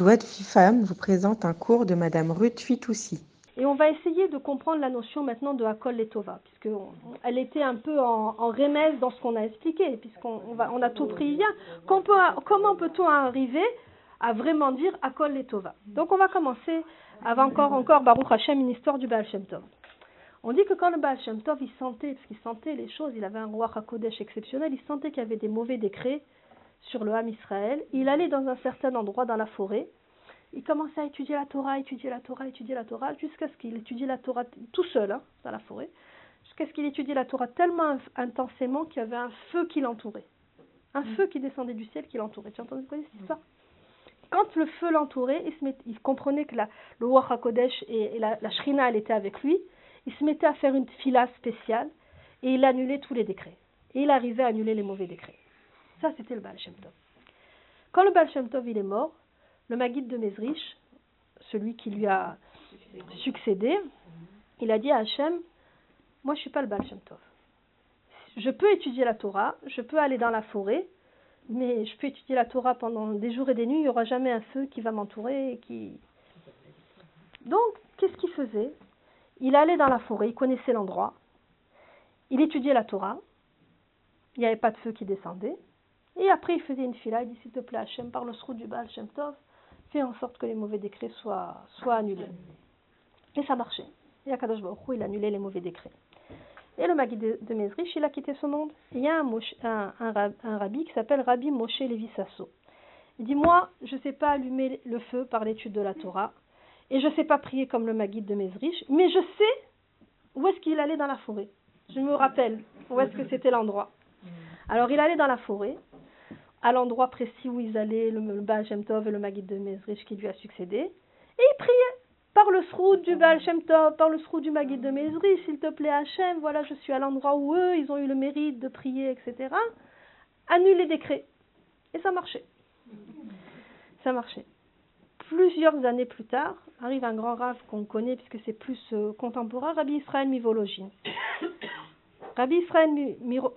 De Femme vous présente un cours de Madame Ruth Fitoussi. Et on va essayer de comprendre la notion maintenant de Hakol Letova, puisqu'elle était un peu en, en dans ce qu'on a expliqué, puisqu'on on a tout pris bien. comment peut-on arriver à vraiment dire Hakol Letova Donc on va commencer, avant encore, encore Baruch Hashem, une histoire du Baal Shem Tov. On dit que quand le Baal Shem Tov, il sentait, parce qu'il sentait les choses, il avait un roi Hakodesh exceptionnel, il sentait qu'il y avait des mauvais décrets sur le Ham Israël. Il allait dans un certain endroit dans la forêt. Il commençait à étudier la Torah, étudier la Torah, étudier la Torah, jusqu'à ce qu'il étudie la Torah tout seul, hein, dans la forêt, jusqu'à ce qu'il étudie la Torah tellement intensément qu'il y avait un feu qui l'entourait. Un feu qui descendait du ciel qui l'entourait. Tu as entendu cette histoire? Quand le feu l'entourait, il, il, comprenait que la, le HaKodesh et, la, la Shrina, elle était avec lui. Il se mettait à faire une fila spéciale et il annulait tous les décrets. Et il arrivait à annuler les mauvais décrets. Ça, c'était le Baal Shem Tov. Quand le Baal Shem Tov il est mort, le Maguide de Mezrich, celui qui lui a succédé, il a dit à Hachem Moi, je suis pas le Baal Shem Tov. Je peux étudier la Torah, je peux aller dans la forêt, mais je peux étudier la Torah pendant des jours et des nuits, il n'y aura jamais un feu qui va m'entourer. Qui... Donc, qu'est-ce qu'il faisait? Il allait dans la forêt, il connaissait l'endroit, il étudiait la Torah, il n'y avait pas de feu qui descendait, et après, il faisait une fila, il dit S'il te plaît, Hachem, par le srout du Baal Shem Tov, fais en sorte que les mauvais décrets soient, soient annulés. Et ça marchait. Et Akadosh Baruch il annulait les mauvais décrets. Et le Magui de, Mezrich, il a quitté ce monde. il y a un, un rabbi qui s'appelle Rabbi Moshe Levi Sasso. Il dit Moi, je ne sais pas allumer le feu par l'étude de la Torah, et je ne sais pas prier comme le Magui de Mezrich, mais je sais où est-ce qu'il allait dans la forêt. Je me rappelle où est-ce que c'était l'endroit. Alors il allait dans la forêt, à l'endroit précis où ils allaient, le, le Baal Shem Tov et le Maguide de Mezrich qui lui a succédé, et il priait par le sroud du Baal Shem Tov, par le sroud du Maguide de Mezrich, s'il te plaît Hachem, voilà, je suis à l'endroit où eux, ils ont eu le mérite de prier, etc. Annule les décrets. Et ça marchait. Ça marchait. Plusieurs années plus tard, arrive un grand rave qu'on connaît puisque c'est plus euh, contemporain, Rabbi Israël Mivologine. Rabbi Israël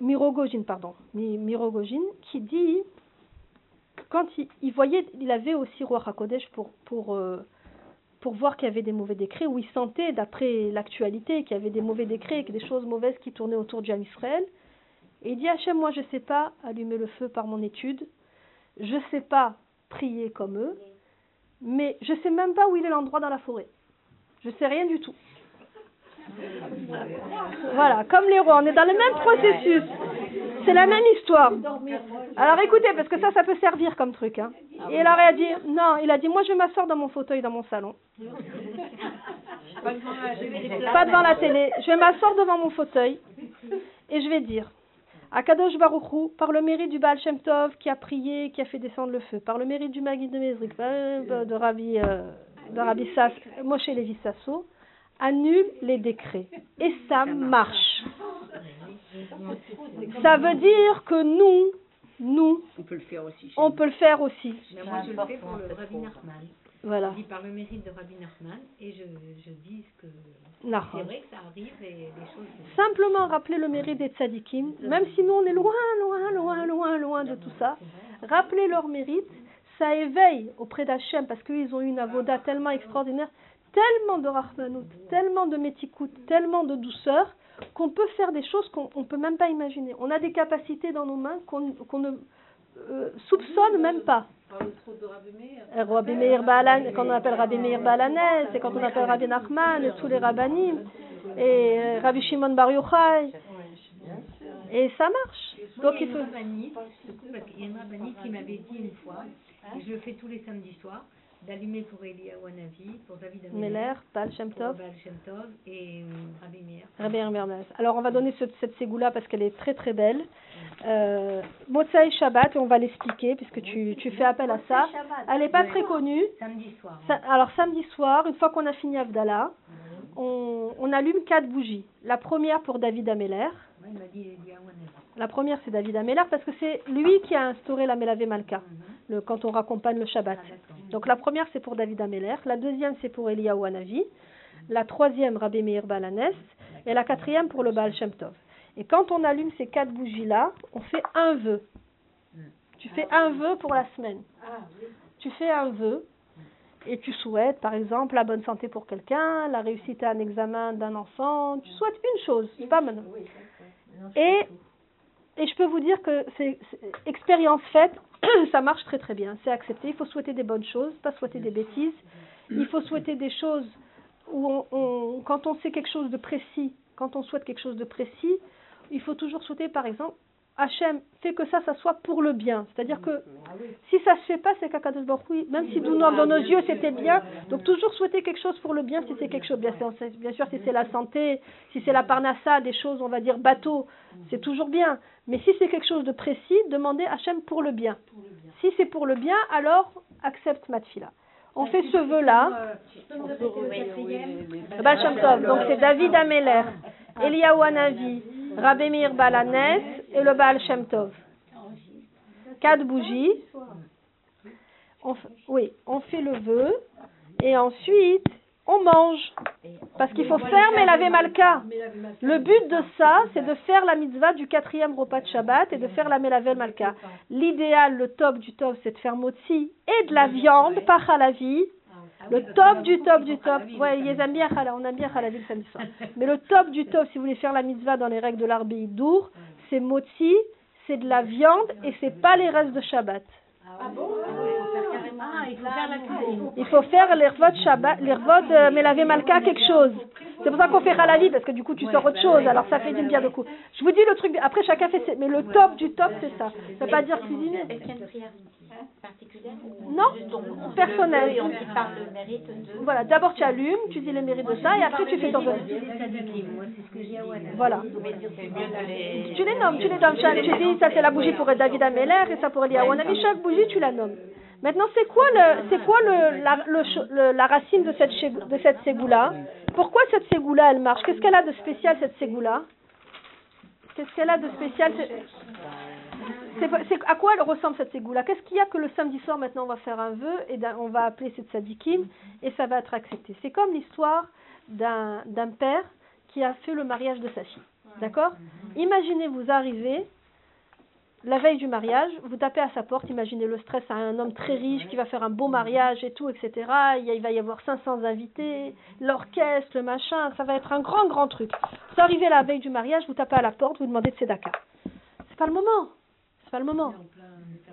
Mirogojin, pardon, Mirogojin, qui dit quand il, voyait, il avait aussi roi Hakodesh pour, pour, euh, pour voir qu'il y avait des mauvais décrets, où il sentait, d'après l'actualité, qu'il y avait des mauvais décrets, que des choses mauvaises qui tournaient autour du Israël. Et il dit Hachem, moi je ne sais pas allumer le feu par mon étude, je ne sais pas prier comme eux, mais je ne sais même pas où il est l'endroit dans la forêt. Je ne sais rien du tout. Voilà, comme les rois, on est dans le même processus. C'est la même histoire. Alors écoutez, parce que ça, ça peut servir comme truc. Hein. Et il aurait dit, non, il a dit, moi je vais m'asseoir dans mon fauteuil dans mon salon. Pas devant la télé. Je vais m'asseoir devant mon fauteuil et je vais dire, Akadosh Baruchou, par le mérite du Baal Shem Tov qui a prié, qui a fait descendre le feu, par le mérite du Magid de Mezrik, euh, de Rabbi, euh, de Rabbi Sass, Moshe Levi Sasso, annule les décrets. Et ça marche. Ça veut dire que nous, nous, on peut le faire aussi. On peut le faire aussi. Mais moi, je le fais pour le Rabbi Nachman. Voilà. Je dis par le mérite de Rabbi Nachman et je, je dis que c'est vrai que ça arrive et les choses. Simplement rappeler le mérite des tzadikim, même si nous on est loin, loin, loin, loin, loin de tout ça. Rappeler leur mérite, ça éveille auprès d'Hachem parce qu'ils ont eu une avoda tellement extraordinaire tellement de rahmanout, tellement de métikout, tellement de douceur, qu'on peut faire des choses qu'on ne peut même pas imaginer. On a des capacités dans nos mains qu'on ne euh, soupçonne même pas. Rabbi Meir Baalan, quand on appelle Rabbi Meir Baalanès, et quand on appelle Rabbi Nachman, et tous les rabbinim, et euh, Rabbi Shimon Bar Yochai. Et ça marche. Donc il faut. Il y a une rabbinite qui m'avait dit une fois, je le fais tous les samedis soirs, d'allumer pour Elia Wanavi, pour David Ameller, Baal Shem Tov, Baal Shem Tov et euh, Rabbi Meir. Rabbi Meir Alors on va donner ce, cette ségoula parce qu'elle est très très belle. Euh, Motsai Shabbat, et on va l'expliquer puisque tu, tu fais appel à ça. Elle n'est pas très connue. Samedi soir. alors samedi soir, une fois qu'on a fini Avdallah, on, on, allume quatre bougies. La première pour David Ameller. La première c'est David Ameller parce que c'est lui qui a instauré la Melavé Malka. Mhm le, quand on raccompagne le Shabbat. Ah, Donc la première c'est pour David Ameller, la deuxième c'est pour Eliyahu Hanavi, la troisième Rabbi Meir Balanes et la quatrième pour le Baal Shem Tov. Et quand on allume ces quatre bougies-là, on fait un vœu. Tu fais un vœu pour la semaine. Tu fais un vœu et tu souhaites, par exemple, la bonne santé pour quelqu'un, la réussite à un examen d'un enfant, tu souhaites une chose, c'est pas maintenant. Et, et je peux vous dire que c'est expérience faite, ça marche très très bien, c'est accepté. Il faut souhaiter des bonnes choses, pas souhaiter des bêtises. Il faut souhaiter des choses où quand on sait quelque chose de précis, quand on souhaite quelque chose de précis, il faut toujours souhaiter, par exemple, Hachem, fais que ça, ça soit pour le bien. C'est-à-dire que si ça se fait pas, c'est qu'Akadosh Baruch même si nous, dans dans nos yeux, c'était bien. Donc toujours souhaiter quelque chose pour le bien, si c'est quelque chose, bien sûr, c'est- bien sûr si c'est la santé, si c'est la parnassa, des choses, on va dire, bateau, c'est toujours bien. Mais si c'est quelque chose de précis, demandez Hachem pour le bien. Si c'est pour le bien, alors accepte Matfila. On fait ce vœu-là. Baal Shem Tov, donc c'est David Ameler, Eliyahu Hanavi, Rabbi Meir Balanes et le Baal Shem Tov. Quatre bougies. Oui, on fait le vœu et ensuite on mange. Parce qu'il faut faire Melavé Malka. Le but de ça, c'est de faire la mitzvah du quatrième repas de Shabbat et de faire la Melavé Malka. L'idéal, le top du top, c'est de faire motzi et de la viande, pas halavi. Le top du top du top, ouais, ils aiment bien chala, on aime bien halavi le samedi soir. Mais le top du top, si vous voulez faire la mitzvah dans les règles de l'arbi d'Our, c'est motzi, c'est de la viande et c'est pas les restes de Shabbat. Ah, il faut faire la cuisine. Il faut faire l'irvot Shabbat, l'irvot euh, Melavé Malka quelque chose. C'est pour ça qu'on fait halavi parce que du coup tu sors autre chose, alors ça fait d'une pierre deux coups. Je vous dis le truc, après chacun fait ses, mais le top du top c'est ça. Ça veut pas dire cuisiner. Est-ce qu'il y a une prière particulière Non, juste on- on- personnel. Et on dit par le mérite de. Voilà, d'abord tu allumes, tu dis les mérites de ça et après tu fais ton Wana. Voilà. De. Tu les nommes, tu les nommes. Tu, tu dis ça c'est la bougie pour David Ameller et ça pour Eliyahu Hanavi. Chaque bougie tu la nommes. Maintenant c'est quoi le c'est quoi le la, racine de cette de cette ségoula? Pourquoi cette ségoula elle marche? Qu'est-ce qu'elle a de spécial cette ségoula? Qu'est-ce qu'elle a de spécial C'est- à quoi elle ressemble cette ségoula? Qu'est-ce qu'il y a que le samedi soir maintenant on va faire un vœu et on va appeler cette sadikim et ça va être accepté. C'est comme l'histoire d'un d'un père qui a fait le mariage de sa fille. D'accord? Imaginez vous arrivez la veille du mariage, vous tapez à sa porte, imaginez le stress à un homme très riche qui va faire un beau mariage et tout, etc. Il va y avoir 500 invités, l'orchestre, le machin, ça va être un grand, grand truc. Vous arrivez la veille du mariage, vous tapez à la porte, vous demandez de Tzedaka. C'est pas le moment. C'est pas le moment.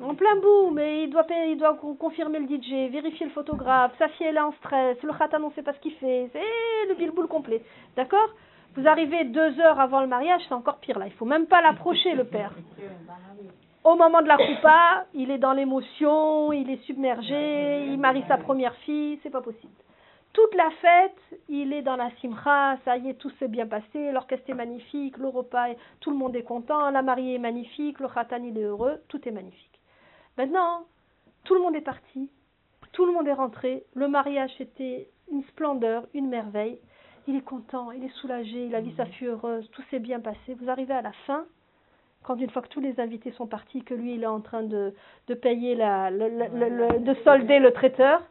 En plein bout, mais il doit, payer- il doit con- confirmer le DJ, vérifier le photographe, sa fille est en stress, le khatan on sait pas ce qu'il fait, c'est le bilboul complet. D'accord? Vous arrivez deux heures avant le mariage, c'est encore pire là, il faut même pas l'approcher le père. Au moment de la coupa, il est dans l'émotion, il est submergé, il marie sa première fille, c'est pas possible. Toute la fête, il est dans la simcha, ça y est, tout s'est bien passé, l'orchestre est magnifique, le repas, tout le monde est content, la mariée est magnifique, le khatan il est heureux, tout est magnifique. Maintenant, tout le monde est parti, tout le monde est rentré, le mariage c'était une splendeur, une merveille, il est content, il est soulagé, il a vu sa fille heureuse, tout s'est bien passé. Vous arrivez à la fin, quand une fois que tous les invités sont partis, que lui il est en train de, de payer la, le- le- le- le- de solder le traiteur,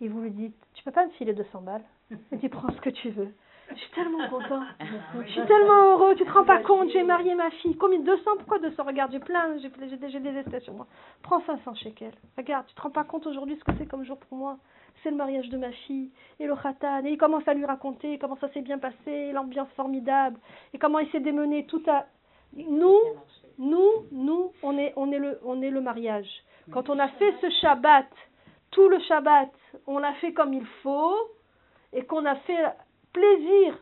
et vous lui dites, tu peux pas me filer 200 balles Et tu prends ce que tu veux. Je suis tellement content. Je suis tellement heureux. Tu te rends pas compte, j'ai marié ma fille. Combien 200 Pourquoi 200 Regarde, j'ai plein, j'ai j'ai des, espèces sur moi. Prends 500 shekels. Regarde, tu te rends pas compte aujourd'hui ce que c'est comme jour pour moi. C'est le mariage de ma fille et le khatan. Et il commence à lui raconter? Comment ça s'est bien passé, l'ambiance formidable et comment il s'est démené tout à. Nous, nous, nous, on est, on est le, on est le mariage. Quand on a fait ce Shabbat, tout le Shabbat, on l'a fait comme il faut et qu'on a fait plaisir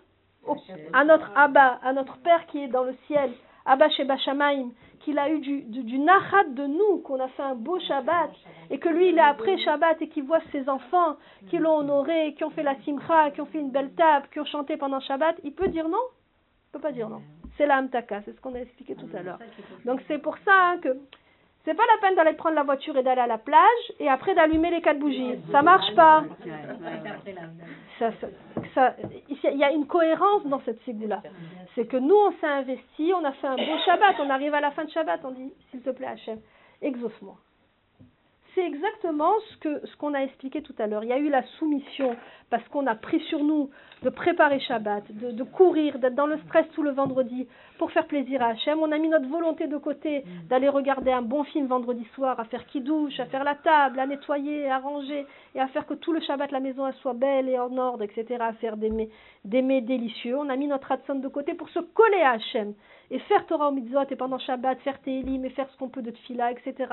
au- à notre Abba, à notre Père qui est dans le ciel, Abba Sheba Shamaim, qu'il a eu du, du, du nachat de nous, qu'on a fait un beau Shabbat, et que lui, il est après Shabbat et qu'il voit ses enfants qui l'ont honoré, qui ont fait la simcha, qui ont fait une belle table, qui ont chanté pendant Shabbat, il peut dire non? Il peut pas dire non. C'est la Hamtaka, c'est ce qu'on a expliqué tout à l'heure. Donc c'est pour ça hein, que c'est pas la peine d'aller prendre la voiture et d'aller à la plage et après d'allumer les quatre bougies. Ça marche pas. Ça, ça, ça- il y a une cohérence dans cette ségoula. C'est que nous, on s'est investi, on a fait un beau Shabbat, on arrive à la fin de Shabbat, on dit, s'il te plaît, Hachem, exauce-moi. C'est exactement ce qu'on a expliqué tout à l'heure. Il y a eu la soumission parce qu'on a pris sur nous de préparer Shabbat, de, courir, d'être dans le stress tout le vendredi pour faire plaisir à Hachem. On a mis notre volonté de côté d'aller regarder un bon film vendredi soir, à faire kidouche, à faire la table, à nettoyer, à ranger et à faire que tout le Shabbat la maison soit belle et en ordre, etc. À faire des mets, des mets délicieux. On a mis notre Hatson de côté pour se coller à Hachem et faire Torah au mitzvot et pendant Shabbat faire Tehillim et faire ce qu'on peut de tfila, etc.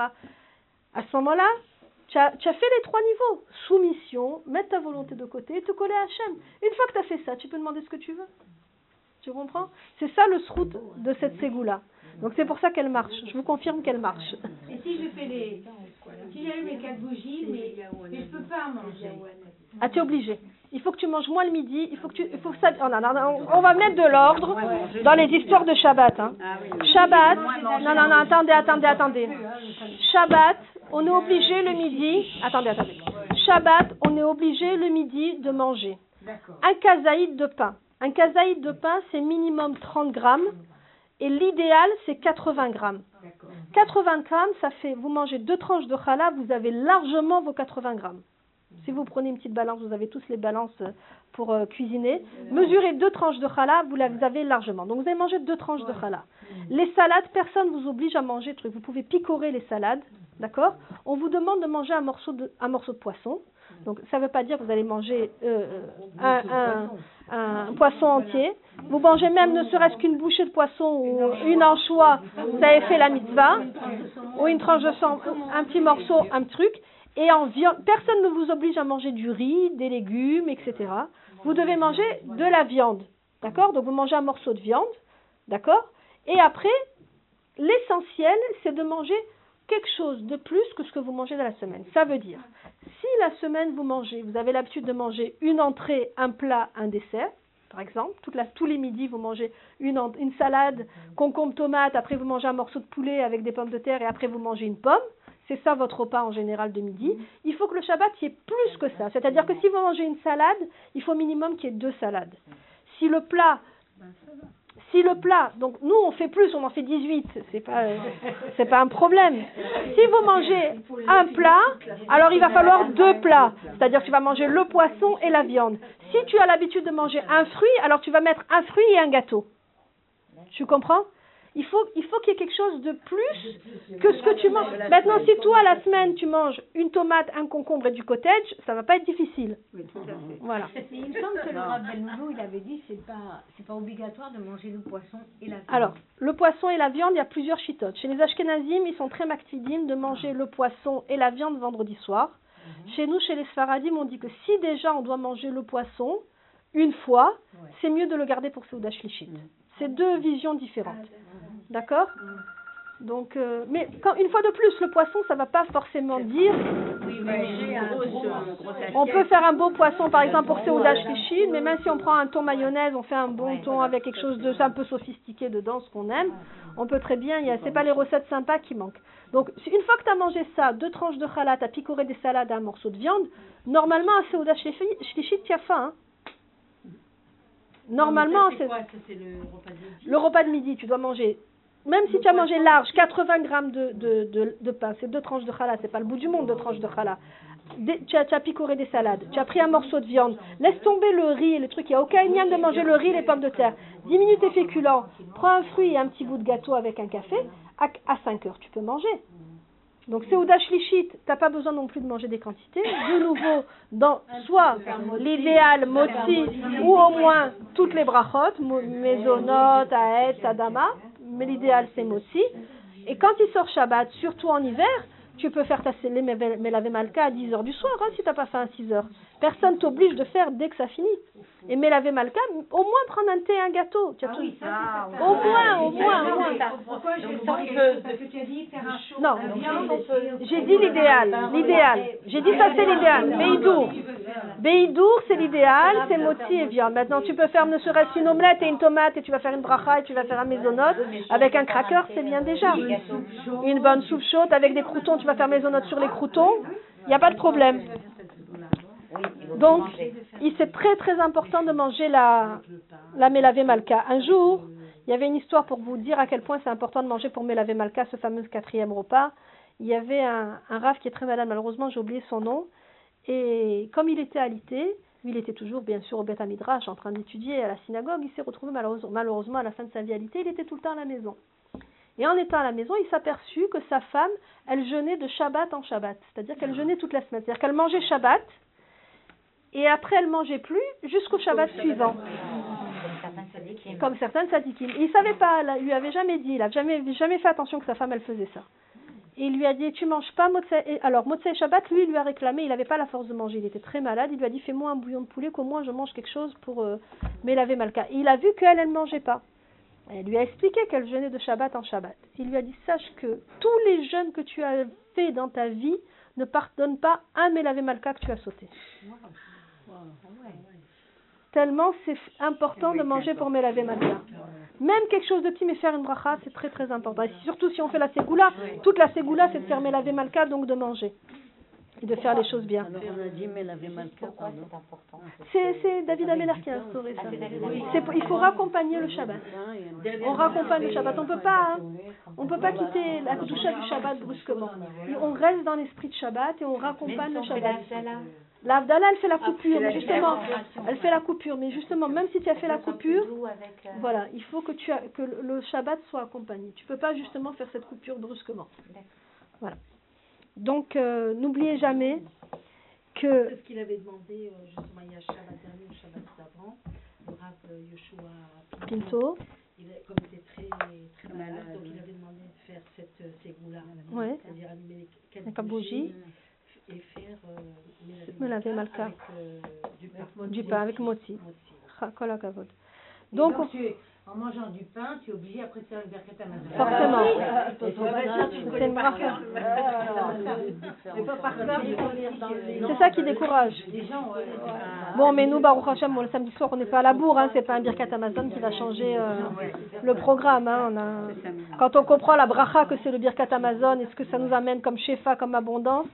À ce moment-là, tu as, tu as fait les trois niveaux. Soumission, mettre ta volonté de côté et te coller à Hachem. Une fois que tu as fait ça, tu peux demander ce que tu veux. Tu comprends? C'est ça le srout de cette ségoula. Donc c'est pour ça qu'elle marche. Je vous confirme qu'elle marche. Et si je fais les. Si j'allume les quatre bougies, mais, mais je peux pas manger. Ah, tu es obligé. Il faut que tu manges moins le midi. Il faut que tu. Il faut que ça, oh, on va mettre de l'ordre dans les histoires de Shabbat. hein. Shabbat. Non, non, non, attendez, attendez, attendez. Shabbat, on est obligé le midi. Attendez, attendez. Shabbat, on est obligé le midi de manger un kazaïd de pain. Un kazaïd de pain, c'est minimum 30 grammes. Et l'idéal, c'est 80 grammes. 80 grammes, ça fait, vous mangez deux tranches de challah, vous avez largement vos 80 grammes. Si vous prenez une petite balance, vous avez tous les balances euh, pour euh, cuisiner. Mesurez deux tranches de challah, vous les avez largement. Donc vous allez manger deux tranches de challah. Les salades, personne ne vous oblige à manger truc. Vous pouvez picorer les salades, d'accord? On vous demande de manger un morceau de, un morceau de poisson. Donc ça ne veut pas dire que vous allez manger euh, un, un- un poisson entier. Vous mangez même ne serait-ce qu'une bouchée de poisson ou une anchois, vous avez fait la mitzvah, ou une tranche de sang, un petit morceau, un truc. Et en viande, personne ne vous oblige à manger du riz, des légumes, etc. Vous devez manger de la viande, d'accord? Donc vous mangez un morceau de viande, d'accord? Et après, l'essentiel, c'est de manger quelque chose de plus que ce que vous mangez dans la semaine. Ça veut dire, si la semaine vous mangez, vous avez l'habitude de manger une entrée, un plat, un dessert, par exemple, tous les midis vous mangez une, une salade, concombre, tomate, après vous mangez un morceau de poulet avec des pommes de terre et après vous mangez une pomme. C'est ça votre repas en général de midi. Il faut que le Shabbat y ait plus que ça. C'est-à-dire que si vous mangez une salade, il faut minimum qu'il y ait deux salades. Si le plat si le plat, donc nous on fait plus, on en fait 18, c'est pas c'est pas un problème. Si vous mangez un plat, alors il va falloir deux plats, c'est-à-dire tu vas manger le poisson et la viande. Si tu as l'habitude de manger un fruit, alors tu vas mettre un fruit et un gâteau. Tu comprends? Il faut, il faut qu'il y ait quelque chose de plus que ce que tu manges. Maintenant, si toi, la semaine, tu manges une tomate, un concombre et du cottage, ça va pas être difficile. Voilà. Mais il me semble que le Rav Ben il avait dit c'est pas c'est pas obligatoire de manger le poisson et la viande. Alors, le poisson et la viande, il y a plusieurs chitotes. Chez les Ashkenazim, ils sont très mactidim de manger le poisson et la viande vendredi soir. Chez nous, chez les Sfaradim, on dit que si déjà on doit manger le poisson une fois, c'est mieux de le garder pour Seudah Shlichit. C'est deux visions différentes. D'accord donc, euh, mais quand, une fois de plus, le poisson, ça va pas forcément dire. On peut faire un beau poisson, par exemple, pour Seudah Shlichit, mais même si on prend un thon mayonnaise, on fait un bon thon avec quelque chose de un peu sophistiqué dedans, ce qu'on aime, on peut très bien, il y a, c'est pas les recettes sympas qui manquent. Donc, une fois que tu as mangé ça, deux tranches de khalat, tu as picoré des salades, un morceau de viande, normalement, à Seudah Shlichit, tu as faim. hein. Normalement, c'est le repas de midi, tu dois manger, même si tu as mangé large, 80 grammes de, de, de, de pain, c'est deux tranches de challah, c'est pas le bout du monde, deux tranches de challah. Des- tu, as, tu as picoré des salades, tu as pris un morceau de viande, laisse tomber le riz et le truc, il n'y a aucun lien de manger le riz et les pommes de terre. Diminue tes féculents, prends un fruit et un petit bout de gâteau avec un café, à, à 5 heures tu peux manger. Donc c'est Ouda Shlichit, t'as pas besoin non plus de manger des quantités. De nouveau, dans soit l'idéal moti ou au moins toutes les brachot, mezonot, aet, adama, mais l'idéal c'est moti. Et quand il sort Shabbat, surtout en hiver, tu peux faire ta Melavé Malka à 10h du soir, hein, si t'as pas faim à 6h. Personne t'oblige de faire dès que ça finit. Et Melavé Malka, au moins prendre un thé et un gâteau. Tu as tout- Au moins, au moins, au moins. Pourquoi je Parce que tu as dit faire un chaud. Non, j'ai dit l'idéal, l'idéal. J'ai dit ça c'est l'idéal. Beidour. Beidour c'est l'idéal, c'est moti et viande. Maintenant tu peux faire ne serait-ce qu'une omelette et une tomate et tu vas faire une bracha et tu vas faire un maisonnote avec un cracker, c'est bien déjà. Une bonne soupe chaude avec des croutons, tu vas faire maisonnote sur les croutons, il n'y a pas de problème. Donc, il c'est très très important de manger la, la Malka. Un jour, il y avait une histoire pour vous dire à quel point c'est important de manger pour Melavé Malka, ce fameux quatrième repas. il y avait un, un raf qui est très malade, malheureusement j'ai oublié son nom, et comme il était alité, lui il était toujours bien sûr au Beth Midrash en train d'étudier à la synagogue, il s'est retrouvé malheureusement, malheureusement à la fin de sa vie alité, il était tout le temps à la maison. Et en étant à la maison, il s'aperçut que sa femme, elle jeûnait de Shabbat en Shabbat, c'est-à-dire qu'elle jeûnait toute la semaine, c'est-à-dire qu'elle mangeait Shabbat, et après elle mangeait plus jusqu'au Shabbat suivant Comme certains sadikim. comme certaines sadikim. Et il savait pas, il lui avait jamais dit, il a jamais, jamais fait attention que sa femme elle faisait ça. Et il lui a dit, tu manges pas Motsei. et Alors Motsei Shabbat, lui, il lui a réclamé, il n'avait pas la force de manger, il était très malade. Il lui a dit, fais-moi un bouillon de poulet, qu'au moins je mange quelque chose pour euh, m'élaver Malka. Et il a vu qu'elle, elle ne mangeait pas. Elle lui a expliqué qu'elle jeûnait de Shabbat en Shabbat. Il lui a dit, sache que tous les jeûnes que tu as fait dans ta vie ne pardonnent pas un mélavé Malka que tu as sauté. Tellement c'est important de manger pour mélaver Malka. Même quelque chose de petit, mais faire une bracha, c'est très très important. Et surtout si on fait la ségoula, toute la ségoula, c'est de faire mélaver Malka, donc de manger. Et de faire les choses bien. C'est David Ameller qui a instauré ça. Ah, Il faut raccompagner le Shabbat. On raccompagne le Shabbat. On peut pas, hein. on peut pas quitter la doucha du Shabbat brusquement. On reste dans l'esprit de Shabbat et on raccompagne le Shabbat. l'Avdala. L'Avdala, elle fait la coupure, mais justement, elle fait la coupure, mais justement, même si tu as fait la coupure, euh, voilà, il faut que tu as, que le Shabbat soit accompagné. Tu peux pas justement faire cette coupure brusquement. Voilà. Donc, euh, n'oubliez jamais que C'est ce qu'il avait demandé, euh, justement, il y a Shabbat dernier ou Shabbat d'avant, le Rav euh, Yoshua Pinto, il comme il était très, très malade, donc il avait demandé de faire cette ségoula, Ouais. c'est-à-dire allumer les quatre Avec la bougie. Et faire euh, Me laver Malka. euh, du pain. avec moti. Hakavod. Donc, Donc, tu en mangeant du pain, tu es obligé après de faire une berkat Amazon. Forcément. C'est les- c'est ça qui décourage. Bon, mais nous, Baruch Hashem, le samedi soir, on n'est pas à la bourre, hein, c'est pas un Birkat Amazon qui va changer euh, le programme. Hein, on a... Quand on comprend la bracha que c'est le Birkat Amazon et ce que ça nous amène comme shefa, comme abondance,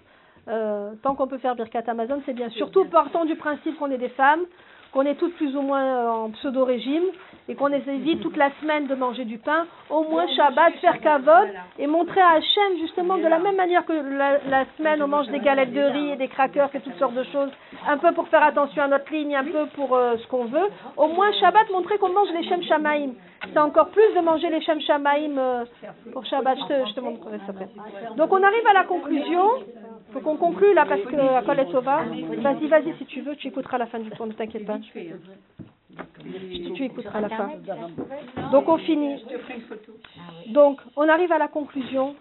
euh, tant qu'on peut faire Birkat Amazon, c'est bien. Surtout partons du principe qu'on est des femmes, qu'on est toutes plus ou moins euh, en pseudo-régime et qu'on évite toute la semaine de manger du pain, au moins Shabbat, faire kavod et montrer à Hachem justement de la même manière que la, la semaine on mange des galettes de riz et des crackers et toutes sortes de choses, un peu pour faire attention à notre ligne, un peu pour euh, ce qu'on veut, au moins Shabbat montrer qu'on mange les Shem Shamaim. C'est encore plus de manger les Shem Shamaim euh, pour Shabbat, je te, je te montrerai ça après. Donc on arrive à la conclusion, faut qu'on conclue là parce que à Kol et Tova. Vas-y, vas-y si tu veux, tu écouteras la fin du cours, ne t'inquiète pas. Tu, tu écouteras la fin. Donc on finit. Donc on arrive à la conclusion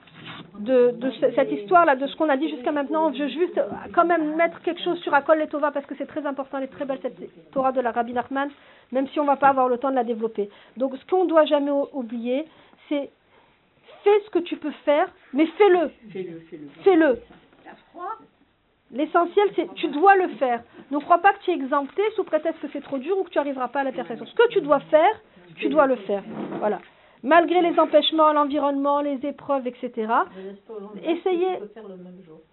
de, de ce- cette histoire-là, de ce qu'on a dit jusqu'à maintenant. Je veux juste quand même mettre quelque chose sur Akol et Tova parce que c'est très important, elle est très belle cette Torah de la Rabbi Nachman, même si on va pas avoir le temps de la développer. Donc ce qu'on doit jamais oublier, c'est fais ce que tu peux faire, mais fais-le. Fais-le, fais-le. Fais-le. L'essentiel, c'est tu dois le faire. Ne crois pas que tu es exempté sous prétexte que c'est trop dur ou que tu n'arriveras pas à la perfection. Ce que tu dois faire, tu dois le faire. Malgré les empêchements, l'environnement, les épreuves, etc. Essayez.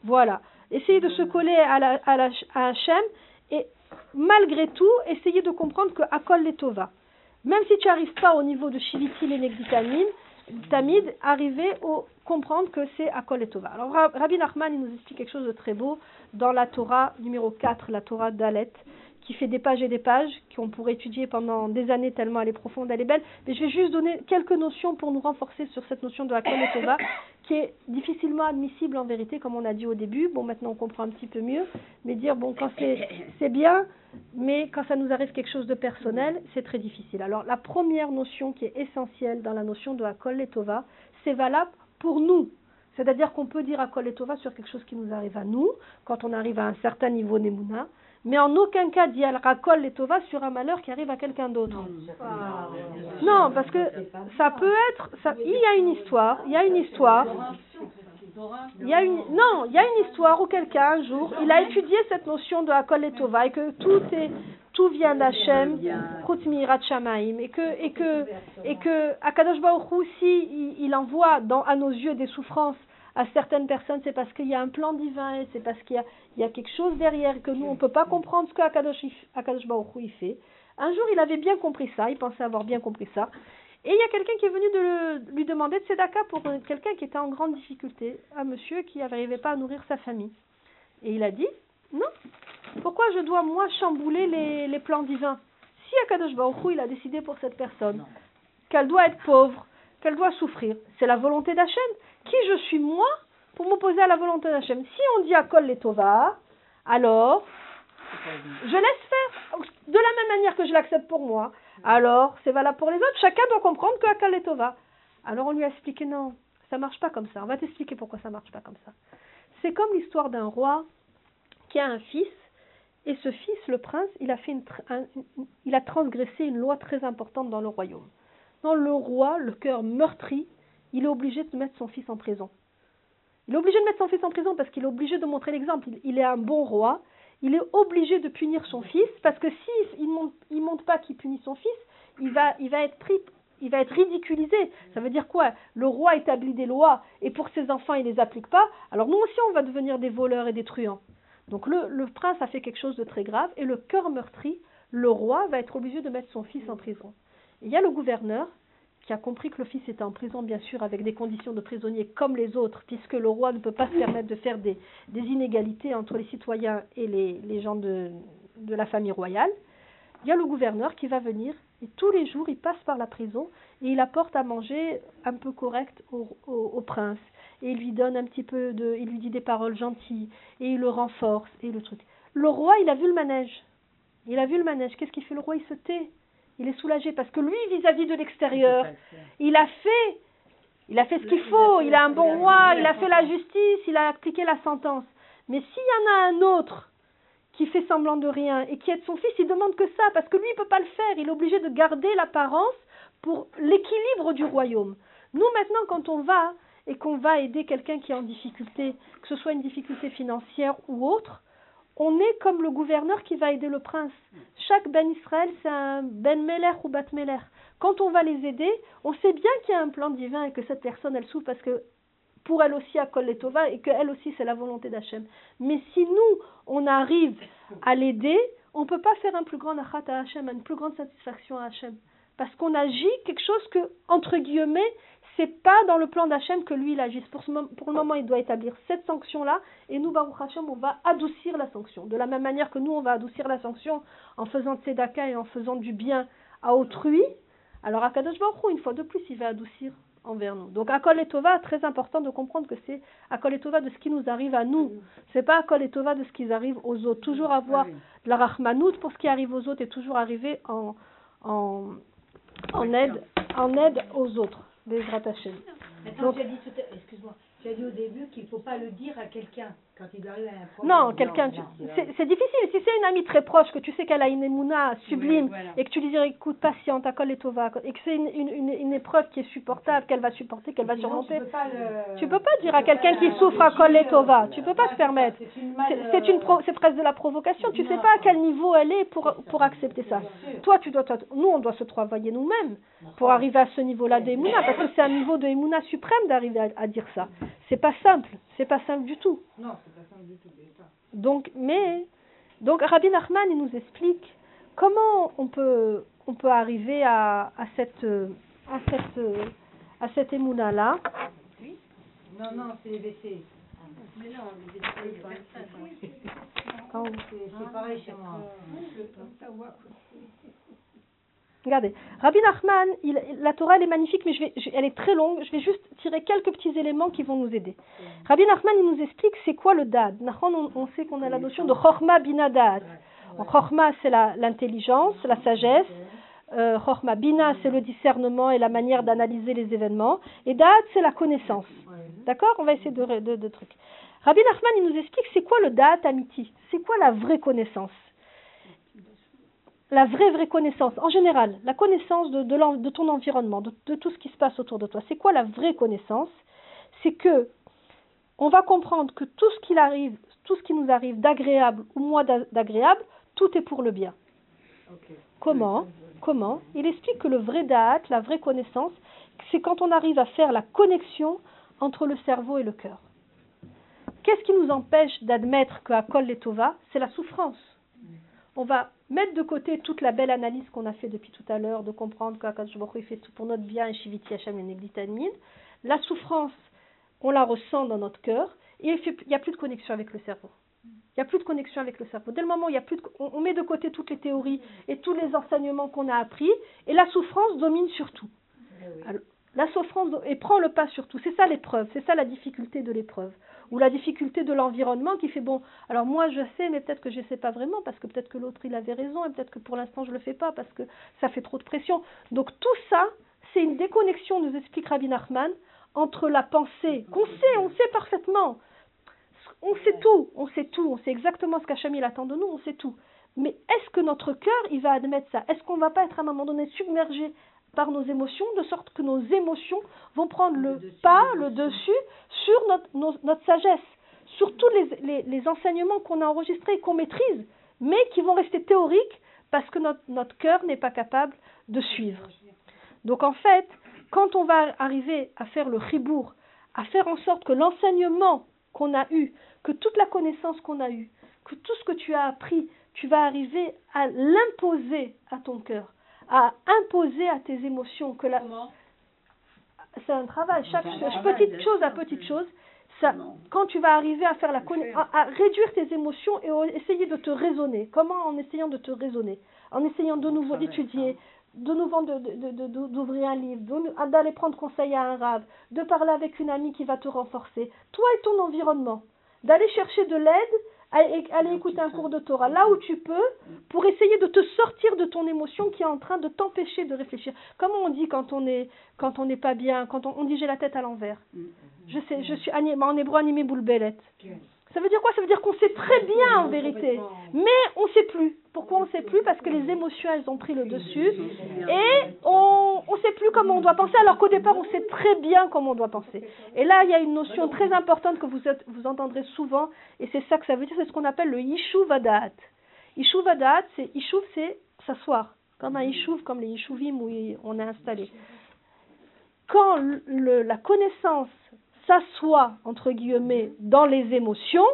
Voilà. Essayez de se coller à, la, à, et malgré tout, essayez de comprendre que Akol les Tova. Même si tu n'arrives pas au niveau de Shivitil et Negditamine, Tamid, arriver au comprendre que c'est Akol et Tova. Alors Ra- Rabbi Nachman, il nous explique quelque chose de très beau dans la Torah numéro 4, la Torah d'Alet, qui fait des pages et des pages, qu'on pourrait étudier pendant des années tellement elle est profonde, elle est belle. Mais je vais juste donner quelques notions pour nous renforcer sur cette notion de et Tova, qui est difficilement admissible en vérité, comme on a dit au début. Bon, maintenant on comprend un petit peu mieux, mais dire, bon, quand c'est bien, mais quand ça nous arrive quelque chose de personnel, c'est très difficile. Alors la première notion qui est essentielle dans la notion de et Tova, c'est valable pour nous. C'est-à-dire qu'on peut dire Akol et Tova sur quelque chose qui nous arrive à nous, quand on arrive à un certain niveau Nemuna, mais en aucun cas dit Akol et Tova sur un malheur qui arrive à quelqu'un d'autre. Non, parce que ça peut être, ça, il y a une histoire, il y a une histoire, il y a une, non, il y a une histoire où quelqu'un un jour, il a étudié cette notion de Akol et Tova et que tout est, tout vient d'Hachem, et que, et que, et que Akadosh Baruch Hu, si il, envoie dans, à nos yeux des souffrances à certaines personnes, c'est parce qu'il y a un plan divin, et c'est parce qu'il y a, quelque chose derrière, que nous, on ne peut pas comprendre ce que Akadosh, il- fait. Un jour, il avait bien compris ça, il pensait avoir bien compris ça. Et il y a quelqu'un qui est venu de le- lui demander de tzedaka pour euh, quelqu'un qui était en grande difficulté, un monsieur qui n'arrivait pas à nourrir sa famille. Et il a dit, non, pourquoi je dois moi chambouler les, les plans divins Si Akadosh Baruch Hu, il a décidé pour cette personne qu'elle doit être pauvre, qu'elle doit souffrir, c'est la volonté d'Hachem. Qui je suis moi pour m'opposer à la volonté d'Hachem Si on dit Akol les Tova, alors je laisse faire. De la même manière que je l'accepte pour moi, alors c'est valable pour les autres. Chacun doit comprendre que Akal Tova. Alors on lui a expliqué non, ça marche pas comme ça. On va t'expliquer pourquoi ça marche pas comme ça. C'est comme l'histoire d'un roi qui a un fils et ce fils, le prince, il a transgressé une loi très importante dans le royaume. Le roi, le cœur meurtri, il est obligé de mettre son fils en prison. Il est obligé de mettre son fils en prison parce qu'il est obligé de montrer l'exemple. Il, est un bon roi. Il est obligé de punir son fils parce que s'il il montre, il montre pas qu'il punit son fils, il va, être pris, il va être ridiculisé. Ça veut dire quoi? Le roi établit des lois et pour ses enfants il les applique pas. Alors nous aussi on va devenir des voleurs et des truands. Donc le, prince a fait quelque chose de très grave et le cœur meurtri, le roi va être obligé de mettre son fils en prison. Il y a le gouverneur qui a compris que le fils était en prison, bien sûr, avec des conditions de prisonnier comme les autres, puisque le roi ne peut pas se permettre de faire des, inégalités entre les citoyens et les, gens de la famille royale. Il y a le gouverneur qui va venir et tous les jours il passe par la prison et il apporte à manger un peu correct au, au- au prince. Et il lui donne un petit peu de, il lui dit des paroles gentilles et il le renforce et le truc. Le roi il a vu le manège, il a vu le manège. Qu'est-ce qu'il fait? Le roi Il se tait, il est soulagé parce que lui vis-à-vis de l'extérieur il a fait, il a fait ce qu'il faut, il a un bon roi, il a fait la justice, il a appliqué la sentence. Mais s'il y en a un autre qui fait semblant de rien et qui aide son fils, il demande que ça, parce que lui, il peut pas le faire. Il est obligé de garder l'apparence pour l'équilibre du royaume. Nous, maintenant, quand on va et qu'on va aider quelqu'un qui est en difficulté, que ce soit une difficulté financière ou autre, on est comme le gouverneur qui va aider le prince. Chaque Ben Israël, c'est un Ben Meler ou Bat Meler. Quand on va les aider, on sait bien qu'il y a un plan divin et que cette personne, elle souffre parce que pour elle aussi à Kol Letova et qu'elle aussi c'est la volonté d'Hachem. Mais si nous, on arrive à l'aider, on ne peut pas faire un plus grand achat à Hachem, une plus grande satisfaction à Hachem. Parce qu'on agit quelque chose que, entre guillemets, c'est pas dans le plan d'Hachem que lui il agisse. Pour, le moment, il doit établir cette sanction-là, et nous, Baruch Hachem, on va adoucir la sanction. De la même manière que nous, on va adoucir la sanction en faisant de tzedaka et en faisant du bien à autrui, alors Akadosh Baruch une fois de plus, il va adoucir envers nous. Donc Akol et Tova, très important de comprendre que c'est Akol et Tova de ce qui nous arrive à nous. C'est pas Akol et Tova de ce qui arrive aux autres. Toujours avoir de la Rahmanout pour ce qui arrive aux autres et toujours arriver en, en, en aide, en aide aux autres. Bezrat Hashem. Attends, Donc- tu as dit tout à... excuse-moi, tu as dit au début qu'il ne faut pas le dire à quelqu'un quand il à. Non, quelqu'un, tu- c'est c'est difficile. Si c'est une amie très proche, que tu sais qu'elle a une émouna sublime, voilà. et que tu lui dis écoute, patiente, Akol et Tova, et que c'est une, une, une, une épreuve qui est supportable, qu'elle va supporter, qu'elle va Sinon, surmonter. Tu peux pas le... Tu peux pas dire à quelqu'un qui souffre à Kol et Tova. Tu peux pas te permettre. C'est une mal, C'est c'est une euh, pro- c'est presque de la provocation. Tu sais pas à quel niveau elle est pour, pour accepter ça. Toi, tu dois, nous, on doit se travailler nous-mêmes pour arriver à ce niveau-là d'Emouna, parce que c'est un niveau de Emouna suprême d'arriver à, à dire ça. C'est pas simple. C'est pas simple du tout. Non, c'est pas simple du tout. mais ça. Donc, mais, donc Rabbi Nachman, il nous explique comment on peut, on peut arriver à, à cette, à cette, à cette émouna là. Non, non, c'est les WC. Mais non, les C'est c'est pareil chez moi. Regardez, Rabbi Nachman, il- la Torah elle est magnifique, mais je vais, je- elle est très longue. Je vais juste tirer quelques petits éléments qui vont nous aider. Rabbi Nachman, il nous explique c'est quoi le dad. Nachman, on, on sait qu'on a la notion de chorma bina dad. Chorma, c'est l'intelligence, la, sagesse. Euh, chorma bina, c'est le discernement et la manière d'analyser les événements. Et dad, c'est la connaissance. D'accord? On va essayer de, de, de trucs. Rabbi Nachman, il nous explique c'est quoi le da'at amiti? C'est quoi la vraie connaissance? La vraie, vraie connaissance, en général, la connaissance de, de, l'en- de ton environnement, de, de tout ce qui se passe autour de toi. C'est quoi la vraie connaissance? C'est que on va comprendre que tout ce qui arrive, tout ce qui nous arrive d'agréable ou moins d'a- d'agréable, tout est pour le bien. Comment? Comment? Il explique que le vrai da'at, la vraie connaissance, c'est quand on arrive à faire la connexion entre le cerveau et le cœur. Qu'est-ce qui nous empêche d'admettre que Akol Letova, c'est la souffrance? On va mettre de côté toute la belle analyse qu'on a fait depuis tout à l'heure, de comprendre qu'Akadosh Baruch fait tout pour notre bien et Shiviti Hashem et. La souffrance, on la ressent dans notre cœur et il n'y a plus de connexion avec le cerveau. Il n'y a plus de connexion avec le cerveau. Dès le moment où il y a plus de, on, on met de côté toutes les théories et tous les enseignements qu'on a appris, et la souffrance domine sur tout. Alors, la souffrance et prend le pas sur tout. C'est ça l'épreuve, c'est ça la difficulté de l'épreuve. Ou la difficulté de l'environnement qui fait bon, alors moi je sais, mais peut-être que je ne sais pas vraiment, parce que peut-être que l'autre il avait raison, et peut-être que pour l'instant je ne le fais pas, parce que ça fait trop de pression. Donc tout ça, c'est une déconnexion, nous explique Rabbi Nachman, entre la pensée, qu'on sait, on sait parfaitement, on sait tout, on sait tout, on sait exactement ce qu'Hachem il attend de nous, on sait tout. Mais est-ce que notre cœur, il va admettre ça? Est-ce qu'on ne va pas être à un moment donné submergé par nos émotions, de sorte que nos émotions vont prendre le pas, le dessus, sur notre, nos- notre sagesse, sur tous les, les- les enseignements qu'on a enregistrés et qu'on maîtrise, mais qui vont rester théoriques parce que notre, notre cœur n'est pas capable de suivre. Donc en fait, quand on va arriver à faire le ribourg, à faire en sorte que l'enseignement qu'on a eu, que toute la connaissance qu'on a eue, que tout ce que tu as appris, tu vas arriver à l'imposer à ton cœur, à imposer à tes émotions, que la... C'est un travail, chaque petite chose à petite chose, ça, quand tu vas arriver à faire la à, à réduire tes émotions et essayer de te raisonner. Comment? En essayant de te raisonner. En essayant de nouveau d'étudier, de nouveau de- de- d'ouvrir un livre, d'aller prendre conseil à un rave, de parler avec une amie qui va te renforcer. Toi et ton environnement. D'aller chercher de l'aide, et- aller écouter un cours de Torah là où tu peux, pour essayer de te sortir de ton émotion qui est en train de t'empêcher de réfléchir. Comment on dit quand on est quand on n'est pas bien, quand on, on dit j'ai la tête à l'envers. Je sais, je suis animé, en hébreu animé boulbelette. Ça veut dire quoi? Ça veut dire qu'on sait très bien en vérité, mais on sait plus. Pourquoi on sait plus? Parce que les émotions elles ont pris le dessus. Et on on sait plus comment on doit penser alors qu'au départ on sait très bien comment on doit penser. Et là il y a une notion très importante que vous êtes- vous entendrez souvent et c'est ça que ça veut dire, c'est ce qu'on appelle le yishuv adat. Yishuv adat, c'est yishuv c'est s'asseoir, comme un yishuv, comme les yishuvim où on est installé. Quand le- la connaissance s'assoit, entre guillemets, dans les émotions,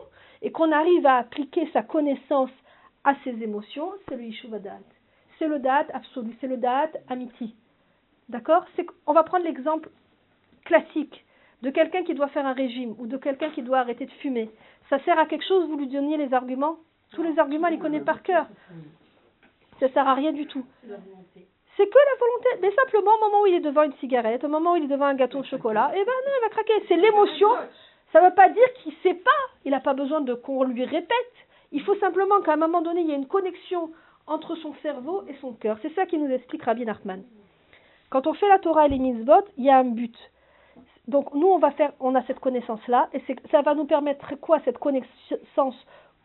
et qu'on arrive à appliquer sa connaissance à ces émotions, c'est le Yishuv Da'at. C'est le Da'at absolu, c'est le Da'at amiti. D'accord? On va prendre l'exemple classique de quelqu'un qui doit faire un régime ou de quelqu'un qui doit arrêter de fumer. Ça sert à quelque chose, vous lui donniez les arguments? Tous les arguments, il les connaît par cœur. Ça sert à rien du tout. C'est que la volonté. Mais simplement, au moment où il est devant une cigarette, au moment où il est devant un gâteau au chocolat, eh ben non, il va craquer. C'est l'émotion. Ça ne veut pas dire qu'il ne sait pas. Il n'a pas besoin de qu'on lui répète. Il faut simplement qu'à un moment donné, il y ait une connexion entre son cerveau et son cœur. C'est ça qui nous explique Rabbi Nachman. Quand on fait la Torah et les mitzvot, il y a un but. Donc nous, on va faire, on a cette connaissance-là, et ça va nous permettre quoi cette connaissance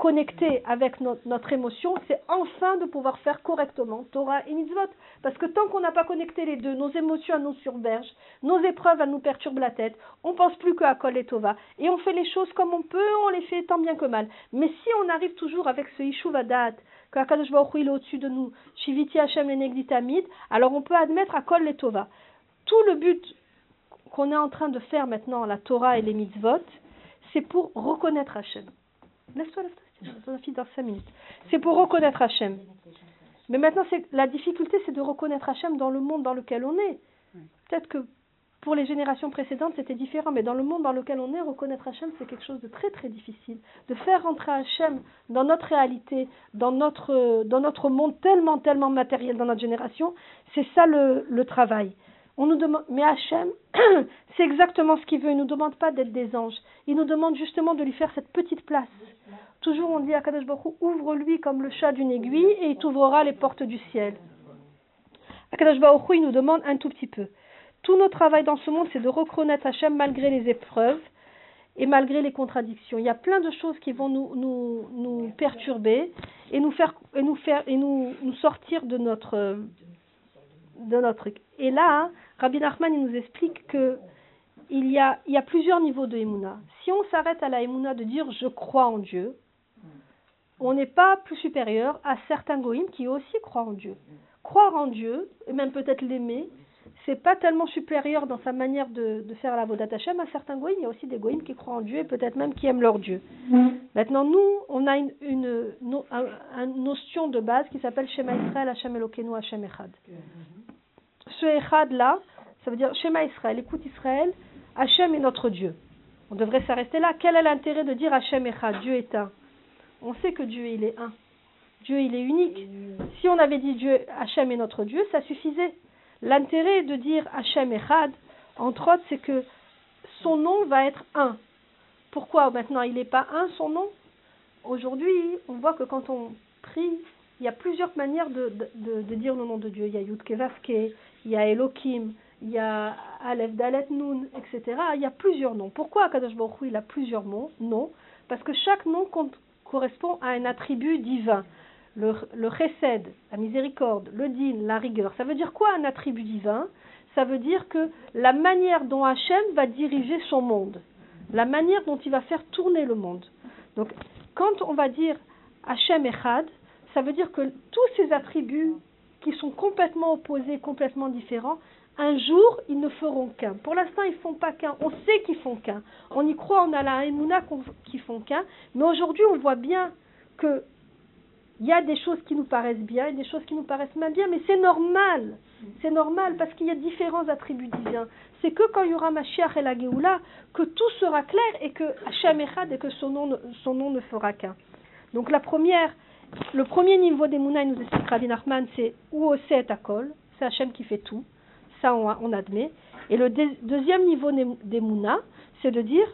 connectée avec no- notre émotion C'est enfin de pouvoir faire correctement Torah et mitzvot. Parce que tant qu'on n'a pas connecté les deux, nos émotions elles nous submergent, nos épreuves elles nous perturbent la tête, on pense plus qu'à Kol et Tova, et on fait les choses comme on peut, on les fait tant bien que mal. Mais si on arrive toujours avec ce Yishuv Adat, que Akadosh Baruch il est au-dessus de nous, Shiviti Hashem le Negditamid, alors on peut admettre à Kol et Tova. Tout le but qu'on est en train de faire maintenant, la Torah et les mitzvot, c'est pour reconnaître Hachem. Laisse-toi, laisse-toi, dans 5 minutes. C'est pour reconnaître Hachem. Mais maintenant, la difficulté, c'est de reconnaître Hachem dans le monde dans lequel on est. Peut-être que pour les générations précédentes, c'était différent, mais dans le monde dans lequel on est, reconnaître Hachem, c'est quelque chose de très très difficile. De faire rentrer Hachem dans notre réalité, dans notre, dans notre monde tellement, tellement matériel dans notre génération, c'est ça le, le travail. On nous demande, mais Hachem, c'est exactement ce qu'il veut. Il ne nous demande pas d'être des anges. Il nous demande justement de lui faire cette petite place. Toujours on dit à Kadosh Baruch ouvre-lui comme le chat d'une aiguille et il t'ouvrira les portes du ciel. Akadosh Baruch il nous demande un tout petit peu. Tout notre travail dans ce monde, c'est de reconnaître Hachem malgré les épreuves et malgré les contradictions. Il y a plein de choses qui vont nous, nous, nous perturber et nous faire et nous faire et nous, nous sortir de notre de notre truc. Et là, hein, Rabbi Nachman il nous explique que il y a il y a plusieurs niveaux de Emouna. Si on s'arrête à la Emouna de dire je crois en Dieu, on n'est pas plus supérieur à certains goïms qui aussi croient en Dieu. Croire en Dieu, et même peut-être l'aimer, c'est pas tellement supérieur dans sa manière de, faire la Vodat Hashem à certains goïms. Il y a aussi des goïms qui croient en Dieu et peut-être même qui aiment leur Dieu. Maintenant, nous, on a une, une, no- un- un notion de base qui s'appelle Shema Israël, Hashem Elokeinu, Hashem Echad. Ce Echad là, ça veut dire Shema Israël, écoute Israël, Hashem est notre Dieu. On devrait s'arrêter là. Quel est l'intérêt de dire Hashem Echad, Dieu est un? On sait que Dieu, il est un. Dieu, il est unique. Si on avait dit Dieu, Hachem est notre Dieu, ça suffisait. L'intérêt de dire Hachem Echad, entre autres, c'est que son nom va être un. Pourquoi maintenant il n'est pas un son nom? Aujourd'hui, on voit que quand on prie, il y a plusieurs manières de, dire le nom de Dieu. Il y a Yud Kevavke, il y a Elohim, il y a Aleph Dalet Nun, etc. Il y a plusieurs noms. Pourquoi Akadosh Baruch Hu, il a plusieurs noms? Parce que chaque nom compte- correspond à un attribut divin. Le, le la miséricorde, le din, la rigueur. Ça veut dire quoi un attribut divin? Ça veut dire que la manière dont Hachem va diriger son monde, la manière dont il va faire tourner le monde. Donc, quand on va dire Hachem Echad, ça veut dire que tous ces attributs qui sont complètement opposés, complètement différents, un jour, ils ne feront qu'un. Pour l'instant, ils font pas qu'un. On sait qu'ils font qu'un. On y croit, on a la Emouna qu'ils font qu'un. Mais aujourd'hui, on voit bien que il y a des choses qui nous paraissent bien et des choses qui nous paraissent moins bien, mais c'est normal. C'est normal parce qu'il y a différents attributs divins. C'est que quand il y aura Mashiach et la Géoula, que tout sera clair et que Hachem et que son nom, ne- ne fera qu'un. Donc la première, le premier niveau des Mouna, il nous explique Rabbi Nachman, c'est Oseh à Akol, c'est Hachem qui fait tout. Ça, on, admet. Et le deuxième niveau des Mouna, c'est de dire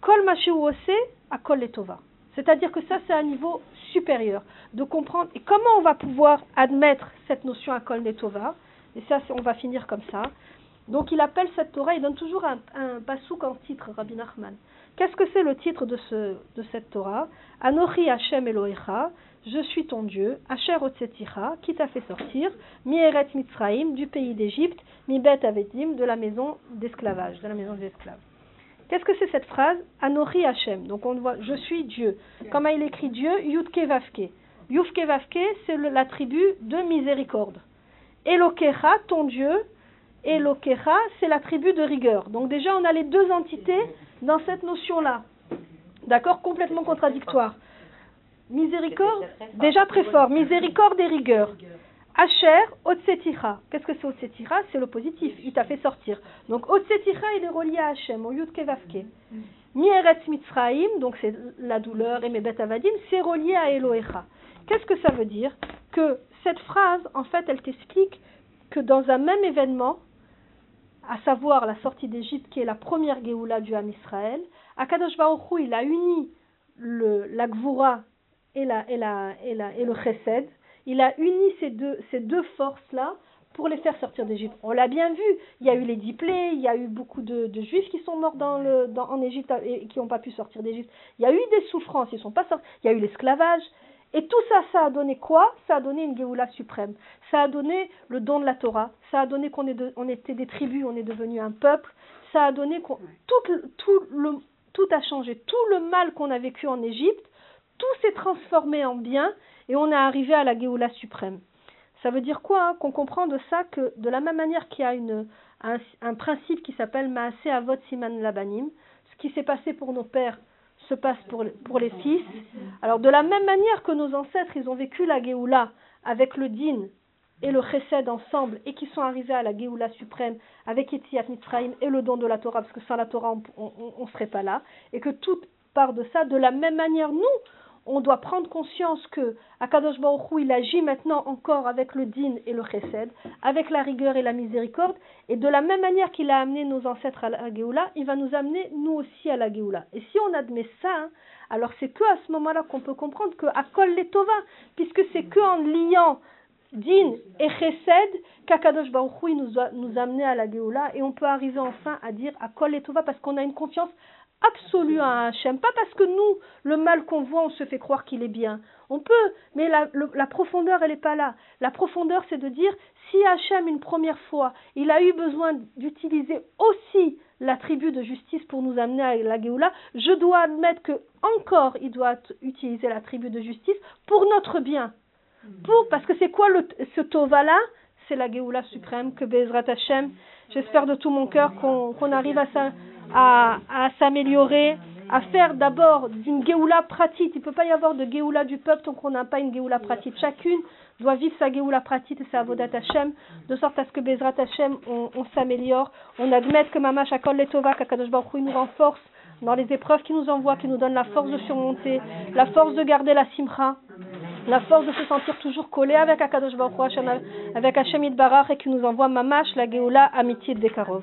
Kol Oseh Akol Letova. C'est-à-dire que ça, c'est un niveau supérieur, de comprendre. Et comment on va pouvoir admettre cette notion à Kol Netova Et ça, on va finir comme ça. Donc, il appelle cette Torah, il donne toujours un, un pasouk en titre, Rabbi Nachman. Qu'est-ce que c'est le titre de, ce, de cette Torah? Anochi Hashem Elohecha, je suis ton Dieu, Asher Otseticha, qui t'a fait sortir, Mieret Mitzraim, du pays d'Égypte, Mibet Avedim, de la maison d'esclavage, de la maison des esclaves. Qu'est-ce que c'est cette phrase? Anochi Hashem. Donc on voit je suis Dieu. Comment il écrit Dieu? Yudke Vavke. Yudke Vavke, c'est le- l'attribut de miséricorde. Elokecha, ton Dieu. Elokecha, c'est l'attribut de rigueur. Donc déjà, on a les deux entités dans cette notion-là. D'accord? Complètement contradictoire. Miséricorde, déjà très fort. Miséricorde et rigueur. Asher, Otseticha. Qu'est-ce que c'est Otseticha C'est le positif. Il t'a fait sortir. Donc Otseticha, il est relié à Hachem, au Yud Kevavke. Mieretz Mitzraim, donc c'est la douleur, et Mebet Avadim, c'est relié à Elohecha. Qu'est-ce que ça veut dire? Que cette phrase, en fait, elle t'explique que dans un même événement, à savoir la sortie d'Égypte, qui est la première Géoula du Ham Israël, Akadosh Baruch Hu, il a uni le, la Gvura et, la, et, la, et, la, et le Chesed. Il a uni ces deux, ces deux forces-là pour les faire sortir d'Égypte. On l'a bien vu, il y a eu les dix plaies, il y a eu beaucoup de, de juifs qui sont morts dans le, dans, en Égypte et qui n'ont pas pu sortir d'Égypte. Il y a eu des souffrances, ils sont pas sortis. Il y a eu l'esclavage. Et tout ça, ça a donné quoi? Ça a donné une Géoula suprême. Ça a donné le don de la Torah. Ça a donné qu'on est de- on était des tribus, on est devenu un peuple. Ça a donné qu'on tout, tout, le, tout a changé. Tout le mal qu'on a vécu en Égypte, tout s'est transformé en bien et on est arrivé à la Géoula suprême. Ça veut dire quoi hein Qu'on comprend de ça que de la même manière qu'il y a une, un, principe qui s'appelle Maaseh Avot Siman Labanim, ce qui s'est passé pour nos pères se passe pour, pour les fils. Alors de la même manière que nos ancêtres, ils ont vécu la Géoula avec le Din et le Chesed ensemble et qui sont arrivés à la Géoula suprême avec Etziat Mitzrayim et le don de la Torah, parce que sans la Torah, on ne serait pas là, et que tout part de ça. De la même manière, nous, on doit prendre conscience que Akadosh Baruch il agit maintenant encore avec le din et le chesed, avec la rigueur et la miséricorde, et de la même manière qu'il a amené nos ancêtres à la Géoula, il va nous amener nous aussi à la Géoula. Et si on admet ça, hein, alors c'est que à ce moment-là qu'on peut comprendre que Akol les Tova, puisque c'est que en liant din et chesed qu'Akadosh Baruch il nous a nous amener à la Géoula, et on peut arriver enfin à dire Akol les Tova parce qu'on a une confiance absolue à Hachem. Pas parce que nous, le mal qu'on voit, on se fait croire qu'il est bien. On peut, mais la, la profondeur, elle n'est pas là. La profondeur, c'est de dire, si Hachem, une première fois, il a eu besoin d'utiliser aussi l'attribut de justice pour nous amener à la Géoula, je dois admettre que encore il doit utiliser l'attribut de justice pour notre bien. Pour, parce que c'est quoi ce tova-là c'est la Géoula suprême, que Bezrat Hashem, j'espère de tout mon cœur qu'on arrive à, s'a- à, s'améliorer, à faire d'abord d'une Géoula pratique. Il ne peut pas y avoir de Géoula du peuple tant qu'on n'a pas une Géoula pratique. Chacune doit vivre sa Géoula pratique et sa Avodat Hashem, de sorte à ce que Bezrat Hashem, on, s'améliore, on admette que Mamash Akol Letova, qu'Akadosh Baruch nous renforce dans les épreuves qu'il nous envoie, qui nous donne la force de surmonter, la force de garder la simcha, la force de se sentir toujours collé avec Akadosh Baruch Hu, avec Hashem Yitbarach et qui nous envoie Mamash, la Géoula, Amitié de Dekarov.